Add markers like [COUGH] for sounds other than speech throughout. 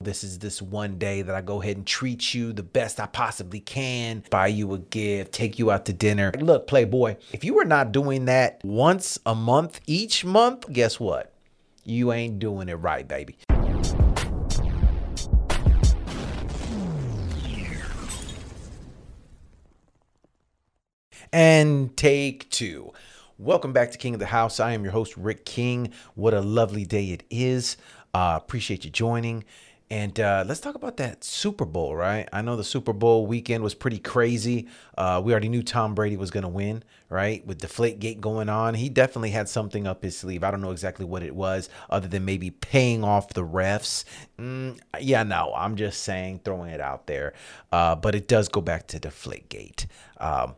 This is this one day that I go ahead and treat you the best I possibly can, buy you a gift, take you out to dinner. Look, Playboy, if you were not doing that once a month, each month, guess what? You ain't doing it right, baby. And take two. Welcome back to King of the House. I am your host, Rick King. What a lovely day it is. Uh, appreciate you joining. And uh, let's talk about that Super Bowl, right? I know the Super Bowl weekend was pretty crazy. Uh, we already knew Tom Brady was going to win, right? With the Deflategate going on, he definitely had something up his sleeve. I don't know exactly what it was, other than maybe paying off the refs. Mm, yeah, no, I'm just saying, throwing it out there. Uh, but it does go back to Deflategate. Um,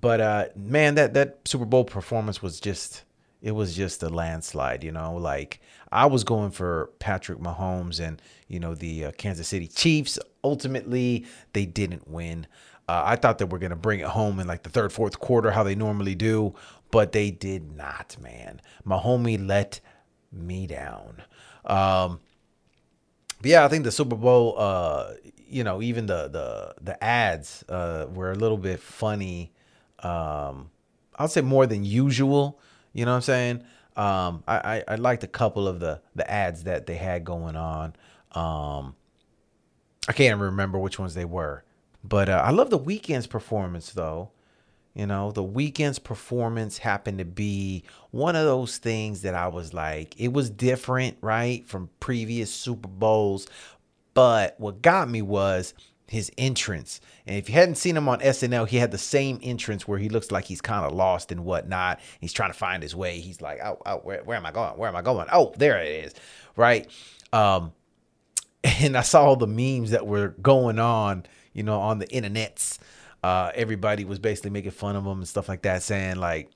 but uh, man, that that Super Bowl performance was just it was just a landslide, you know. Like I was going for Patrick Mahomes and you know the uh, Kansas City Chiefs. Ultimately, they didn't win. Uh, I thought they were going to bring it home in like the third, fourth quarter, how they normally do, but they did not. Man, Mahomes let me down. Um, yeah, I think the Super Bowl, uh, you know, even the the the ads uh, were a little bit funny. Um, I'll say more than usual. You know what I'm saying? Um, I, I, I liked a couple of the the ads that they had going on. Um, I can't remember which ones they were, but uh, I love the Weeknd's performance though. You know, the Weeknd's performance happened to be one of those things that I was like, it was different, right, from previous Super Bowls. But what got me was his entrance. And if you hadn't seen him on SNL, he had the same entrance where he looks like he's kind of lost and whatnot. He's trying to find his way. He's like, oh, oh where, where am I going? Where am I going? Oh, there it is. Right. Um, [LAUGHS] and I saw all the memes that were going on, you know, on the internets. Uh, everybody was basically making fun of him and stuff like that, saying like,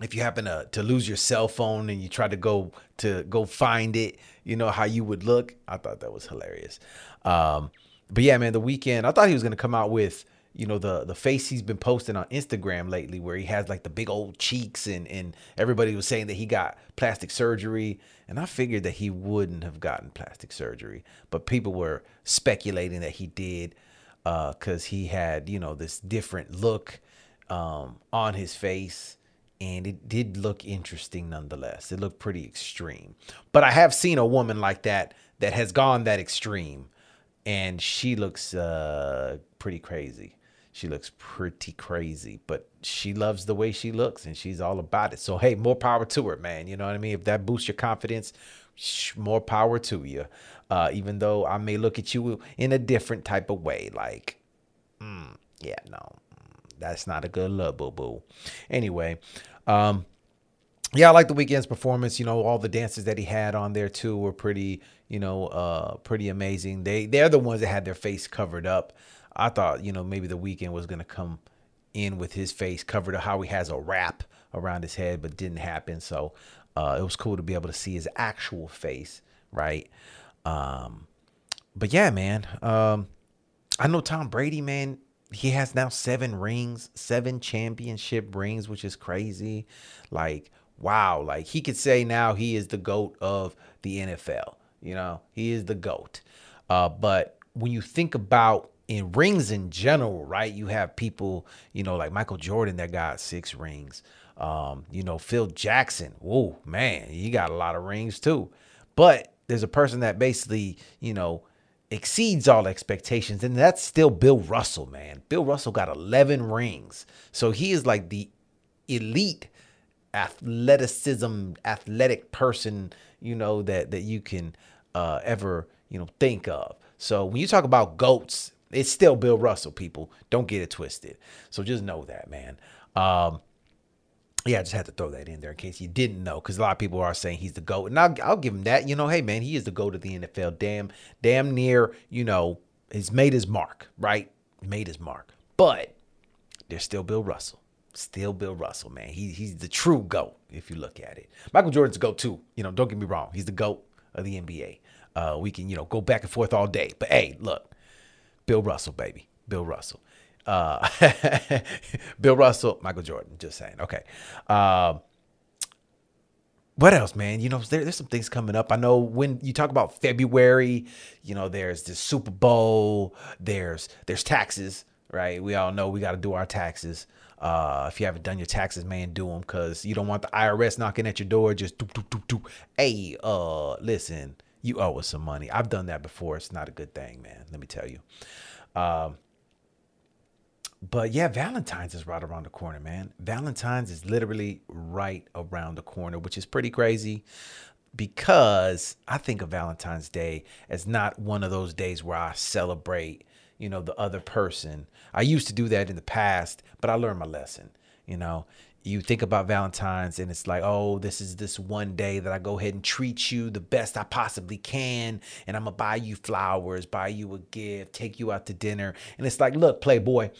if you happen to, to lose your cell phone and you try to go to go find it, you know how you would look. I thought that was hilarious. Um, but yeah, man, the Weeknd I thought he was gonna come out with you know the the face he's been posting on Instagram lately, where he has like the big old cheeks, and and everybody was saying that he got plastic surgery, and I figured that he wouldn't have gotten plastic surgery, but people were speculating that he did, uh, he had you know this different look um, on his face. And it did look interesting nonetheless. It looked pretty extreme. But I have seen a woman like that that has gone that extreme and she looks uh, pretty crazy. She looks pretty crazy, but she loves the way she looks and she's all about it. So, hey, more power to her, man. You know what I mean? If that boosts your confidence, more power to you. Uh, even though I may look at you in a different type of way, like, mm, yeah, no, mm, that's not a good look, boo boo. Anyway, um, yeah, I like the Weeknd's performance. You know, all the dances that he had on there too were pretty, you know, uh, pretty amazing. They they're the ones that had their face covered up. I thought, you know, maybe the Weeknd was gonna come in with his face covered up, how he has a wrap around his head, but didn't happen. So uh, it was cool to be able to see his actual face, right? Um, but yeah, man. Um, I know Tom Brady, man he has now seven rings, seven championship rings, which is crazy. Like wow, like he could say now he is the GOAT of the NFL. You know, he is the GOAT. Uh, but when you think about in rings in general, right, you have people, you know, like Michael Jordan that got six rings. Um, you know, Phil Jackson, whoa, man, he got a lot of rings too. But there's a person that basically, you know, exceeds all expectations, and that's still Bill Russell, man. Bill Russell got 11 rings. So he is like the elite athleticism, athletic person, you know, that that you can uh, ever, you know, think of. So when you talk about goats, it's still Bill Russell, people. Don't get it twisted. So just know that, man. Um, yeah, I just had to throw that in there in case you didn't know, because a lot of people are saying he's the goat, and I'll, I'll give him that. You know, hey man, he is the goat of the NFL. Damn, damn near, you know, he's made his mark, right? Made his mark, but there's still Bill Russell. Still Bill Russell, man. He, he's the true GOAT, if you look at it. Michael Jordan's a GOAT too. You know, don't get me wrong. He's the GOAT of the NBA. Uh, we can, you know, go back and forth all day. But hey, look, Bill Russell, baby. Bill Russell. Uh, [LAUGHS] Bill Russell, Michael Jordan, just saying. Okay. Uh, what else, man? You know, there, there's some things coming up. I know when you talk about February, you know, there's the Super Bowl, there's there's taxes, right? We all know we got to do our taxes. Uh, if you haven't done your taxes, man, do them because you don't want the IRS knocking at your door. Just do, do, do, do. Hey, uh, listen, you owe us some money. I've done that before. It's not a good thing, man. Let me tell you. Um, but yeah, Valentine's is right around the corner, man. Valentine's is literally right around the corner, which is pretty crazy because I think of Valentine's Day as not one of those days where I celebrate, you know, the other person. I used to do that in the past, but I learned my lesson. You know, you think about Valentine's and it's like, oh, this is this one day that I go ahead and treat you the best I possibly can. And I'm going to buy you flowers, buy you a gift, take you out to dinner. And it's like, look, Playboy,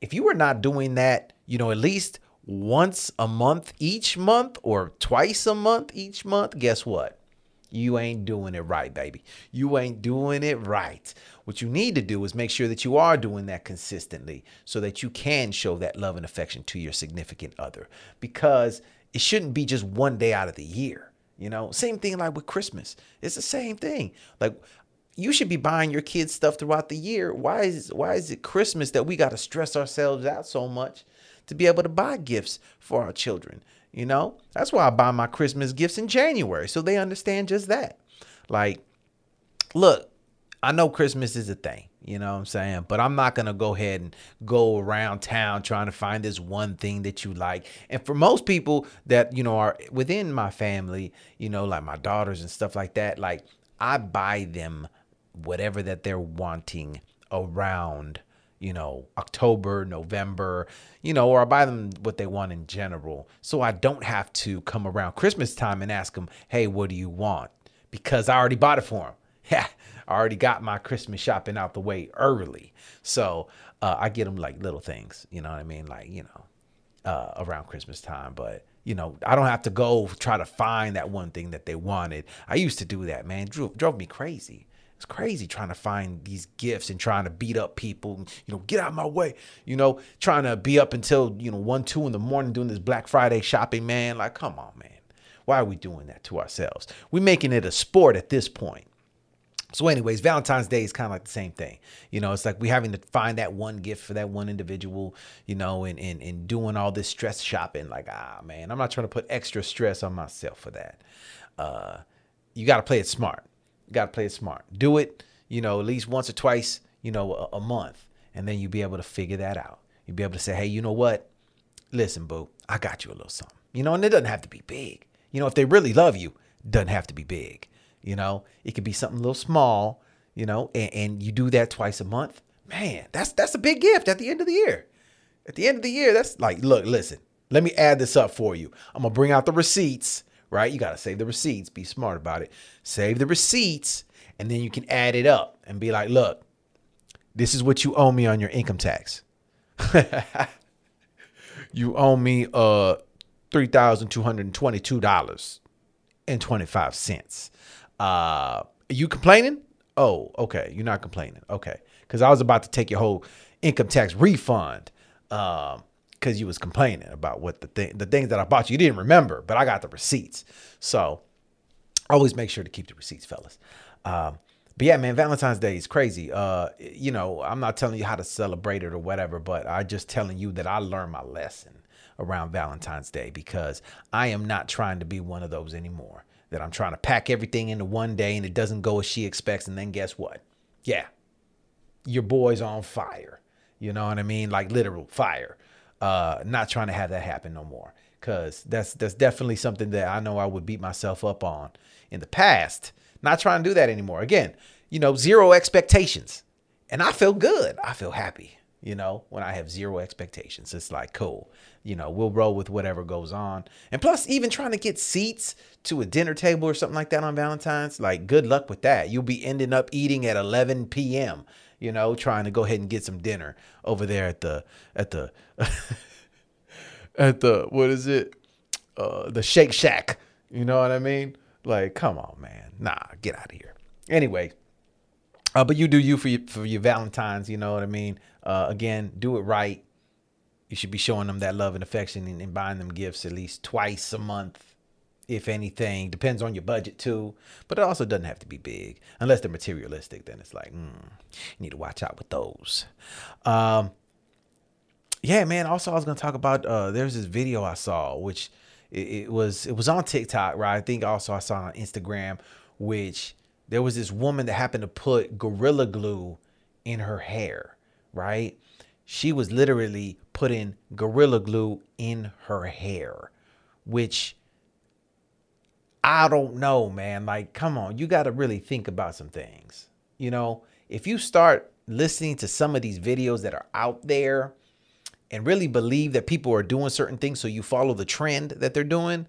if you were not doing that, you know, at least once a month each month or twice a month each month, guess what? You ain't doing it right, baby. You ain't doing it right. What you need to do is make sure that you are doing that consistently so that you can show that love and affection to your significant other because it shouldn't be just one day out of the year. You know, same thing like with Christmas. It's the same thing. Like you should be buying your kids stuff throughout the year. Why is why is it Christmas that we got to stress ourselves out so much to be able to buy gifts for our children? You know, that's why I buy my Christmas gifts in January so they understand just that. Like, look, I know Christmas is a thing, you know what I'm saying? But I'm not going to go ahead and go around town trying to find this one thing that you like. And for most people that, you know, are within my family, you know, like my daughters and stuff like that, like I buy them whatever that they're wanting around you know october november you know or i buy them what they want in general so i don't have to come around christmas time and ask them hey what do you want because i already bought it for them [LAUGHS] yeah i already got my christmas shopping out the way early so uh, i get them like little things you know what i mean like you know uh, around christmas time but you know, I don't have to go try to find that one thing that they wanted. I used to do that, man. Drove, drove me crazy. It's crazy trying to find these gifts and trying to beat up people. You know, get out of my way. You know, trying to be up until you know one, two in the morning doing this Black Friday shopping, man. Like, come on, man. Why are we doing that to ourselves? We're making it a sport at this point. So, anyways, Valentine's Day is kind of like the same thing. You know, it's like we having to find that one gift for that one individual, you know, and, and, and doing all this stress shopping. Like, ah, man, I'm not trying to put extra stress on myself for that. Uh, you got to play it smart. Got to play it smart. Do it, you know, at least once or twice, you know, a, a month. And then you'll be able to figure that out. You'll be able to say, hey, you know what? Listen, boo, I got you a little something. You know, and it doesn't have to be big. You know, if they really love you, doesn't have to be big. You know, it could be something a little small, you know, and, and you do that twice a month. Man, that's that's a big gift at the end of the year. At the end of the year, that's like, look, listen, let me add this up for you. I'm gonna bring out the receipts right? You got to save the receipts. Be smart about it. Save the receipts, and then you can add it up and be like, look, this is what you owe me on your income tax. [LAUGHS] you owe me uh three thousand two hundred and twenty-two dollars and twenty-five cents. Uh, you complaining? Oh, okay. You're not complaining. Okay, because I was about to take your whole income tax refund. Um, because you was complaining about what the thing the things that I bought you. You didn't remember, but I got the receipts. So always make sure to keep the receipts, fellas. Um, but yeah, man, Valentine's Day is crazy. Uh, you know, I'm not telling you how to celebrate it or whatever, but I just telling you that I learned my lesson around Valentine's Day because I am not trying to be one of those anymore. That I'm trying to pack everything into one day and it doesn't go as she expects, and then guess what? Yeah, your boy's on fire. You know what I mean? Like literal fire uh, not trying to have that happen no more. Cause that's that's definitely something that I know I would beat myself up on in the past. Not trying to do that anymore. Again, you know, zero expectations. And I feel good. I feel happy, you know, when I have zero expectations. It's like, cool. You know, we'll roll with whatever goes on. And plus, even trying to get seats to a dinner table or something like that on Valentine's, like, good luck with that. You'll be ending up eating at 11 p.m you know, trying to go ahead and get some dinner over there at the at the [LAUGHS] at the what is it? Uh, the Shake Shack. You know what I mean? Like, come on, man. Nah, get out of here. Anyway, uh, but you do you for your, for your Valentines. You know what I mean? Uh, again, do it right. You should be showing them that love and affection and, and buying them gifts at least twice a month, if anything. Depends on your budget too, but it also doesn't have to be big unless they're materialistic. Then it's like, mm, you need to watch out with those. Um, yeah, man. Also, I was gonna talk about. Uh, there's this video I saw, which it, it was it was on TikTok, right? I think also I saw on Instagram, which there was this woman that happened to put gorilla glue in her hair, right? She was literally putting gorilla glue in her hair, which I don't know, man. Like, come on, you got to really think about some things. You know, if you start listening to some of these videos that are out there and really believe that people are doing certain things, so you follow the trend that they're doing,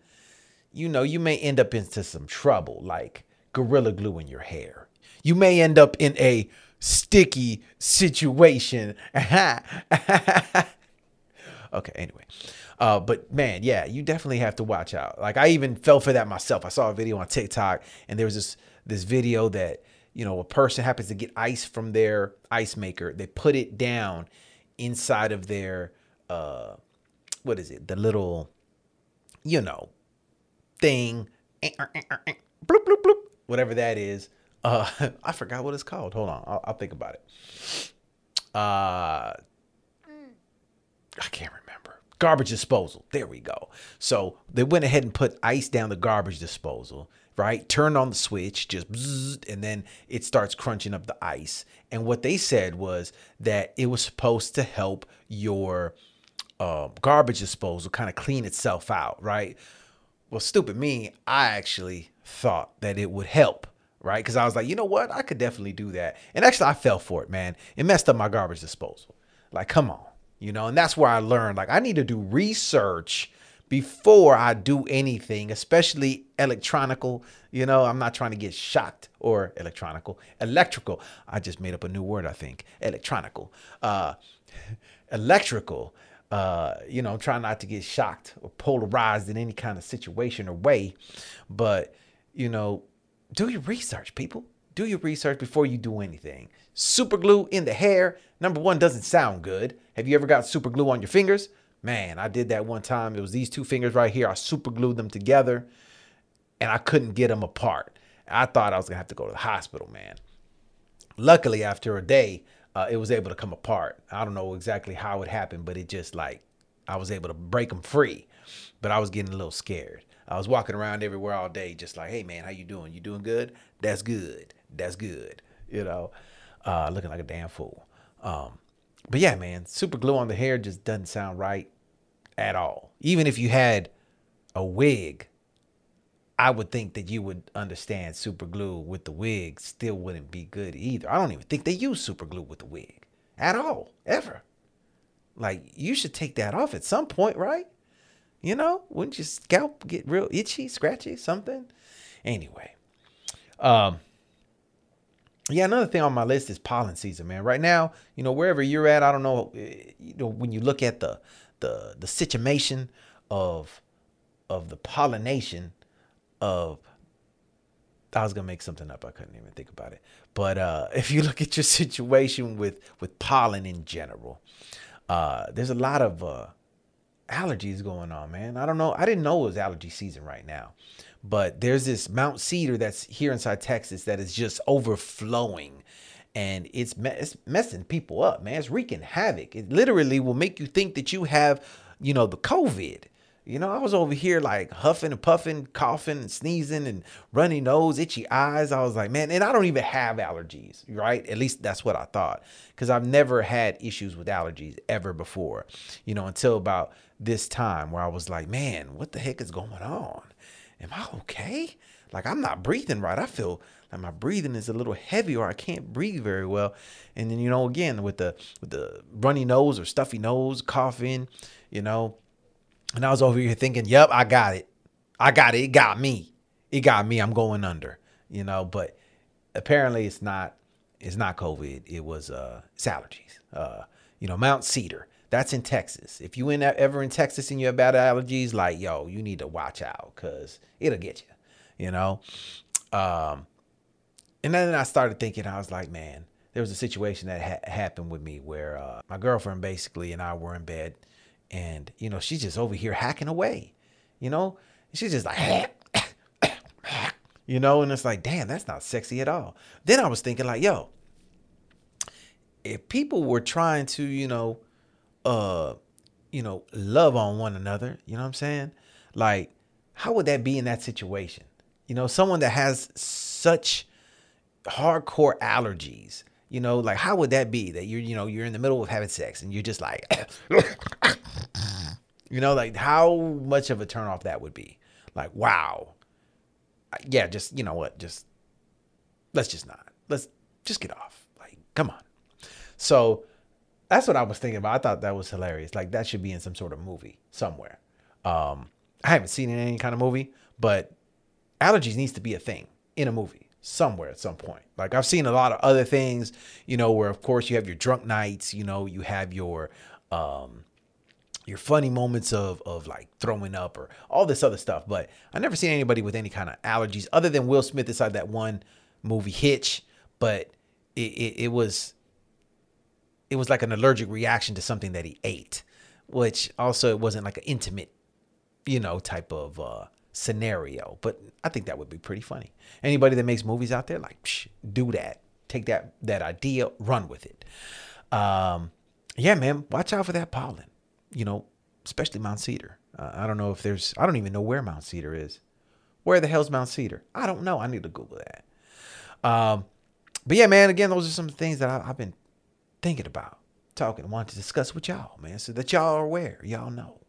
you know, you may end up into some trouble, like gorilla glue in your hair. You may end up in a sticky situation. [LAUGHS] okay, anyway. Uh, but man, yeah, you definitely have to watch out. Like I even fell for that myself. I saw a video on TikTok and there was this this video that, you know, a person happens to get ice from their ice maker. They put it down inside of their uh what is it? The little you know thing bloop bloop bloop whatever that is. Uh [LAUGHS] I forgot what it's called. Hold on. I'll, I'll think about it. Uh I can't remember garbage disposal. There we go. So they went ahead and put ice down the garbage disposal, right? Turned on the switch, just bzzz, and then it starts crunching up the ice. And what they said was that it was supposed to help your uh, garbage disposal kind of clean itself out, right? Well, stupid me, I actually thought that it would help right? Because I was like, you know what? I could definitely do that. And actually, I fell for it, man. It messed up my garbage disposal. Like, come on you know, and that's where I learned like I need to do research before I do anything, especially electronical. You know, I'm not trying to get shocked or electronical, electrical. I just made up a new word, I think. Electronical, uh, [LAUGHS] electrical. Uh, you know, I'm trying not to get shocked or polarized in any kind of situation or way. But, you know, do your research, people. Do your research before you do anything. Super glue in the hair, number one, doesn't sound good. Have you ever got super glue on your fingers? Man, I did that one time. It was these two fingers right here. I super glued them together and I couldn't get them apart. I thought I was gonna have to go to the hospital, man. Luckily, after a day, uh, it was able to come apart. I don't know exactly how it happened, but it just like I was able to break them free. But I was getting a little scared. I was walking around everywhere all day, just like, hey man, how you doing? You doing good? That's good. That's good. You know, uh, looking like a damn fool. Um, but yeah, man, super glue on the hair just doesn't sound right at all. Even if you had a wig, I would think that you would understand super glue with the wig still wouldn't be good either. I don't even think they use super glue with the wig at all, ever. Like you should take that off at some point, right? You know, wouldn't your scalp get real itchy, scratchy, something? Anyway, um, yeah, another thing on my list is pollen season, man. Right now, you know, wherever you're at, I don't know, eh, you know, when you look at the the the situation of of the pollination of I was gonna make something up. I couldn't even think about it. But uh, [LAUGHS] if you look at your situation with with pollen in general, uh, there's a lot of uh, allergies going on, man. I don't know. I didn't know it was allergy season right now. But there's this Mount Cedar that's here inside Texas that is just overflowing and it's, me- it's messing people up, man. It's wreaking havoc. It literally will make you think that you have, you know, the COVID. You know, I was over here like huffing and puffing, coughing and sneezing and runny nose, itchy eyes. I was like, man, and I don't even have allergies, right? At least that's what I thought. Because I've never had issues with allergies ever before, you know, until about this time where I was like, man, what the heck is going on? am I okay? Like I'm not breathing right. I feel like my breathing is a little heavy or I can't breathe very well. And then you know again with the with the runny nose or stuffy nose, coughing, you know. And I was over here thinking, "Yep, I got it. I got it. It got me. It got me. I'm going under." You know, but apparently it's not it's not COVID. It was uh it's allergies. Uh you know, Mount Cedar. That's in Texas. If you in ever in Texas and you have bad allergies, like yo, you need to watch out because it'll get you. You know. Um, and then I started thinking, I was like, man, there was a situation that ha- happened with me where uh, my girlfriend basically and I were in bed, and you know she's just over here hacking away, you know. She's just like, you know, and it's like, damn, that's not sexy at all. Then I was thinking, like, yo, if people were trying to, you know, uh, you know, love on one another, you know what I'm saying? Like, how would that be in that situation? You know, someone that has such hardcore allergies, you know, like how would that be that you're, you know, you're in the middle of having sex and you're just like, [COUGHS] you know, like how much of a turnoff that would be? Like, wow. Yeah, just, you know what, just, let's just not. Let's just get off. Like, come on. So that's what I was thinking about. I thought that was hilarious. Like, that should be in some sort of movie somewhere. Um, I haven't seen it in any kind of movie, but allergies needs to be a thing in a movie somewhere at some point. Like I've seen a lot of other things, you know, where of course you have your drunk nights, you know, you have your um your funny moments of of like throwing up or all this other stuff. But I never seen anybody with any kind of allergies other than Will Smith inside that one movie Hitch. But it, it, it was it was like an allergic reaction to something that he ate, which also it wasn't like an intimate, you know, type of uh scenario. But I think that would be pretty funny. Anybody that makes movies out there, like, psh, do that. Take that that idea, run with it. Um, yeah, man, watch out for that pollen. You know, especially Mount Cedar. Uh, I don't know if there's. I don't even know where Mount Cedar is. Where the hell's Mount Cedar? I don't know. I need to Google that. Um, but yeah, man. Again, those are some things that I, I've been thinking about, talking, wanting to discuss with y'all, man, so that y'all are aware. Y'all know.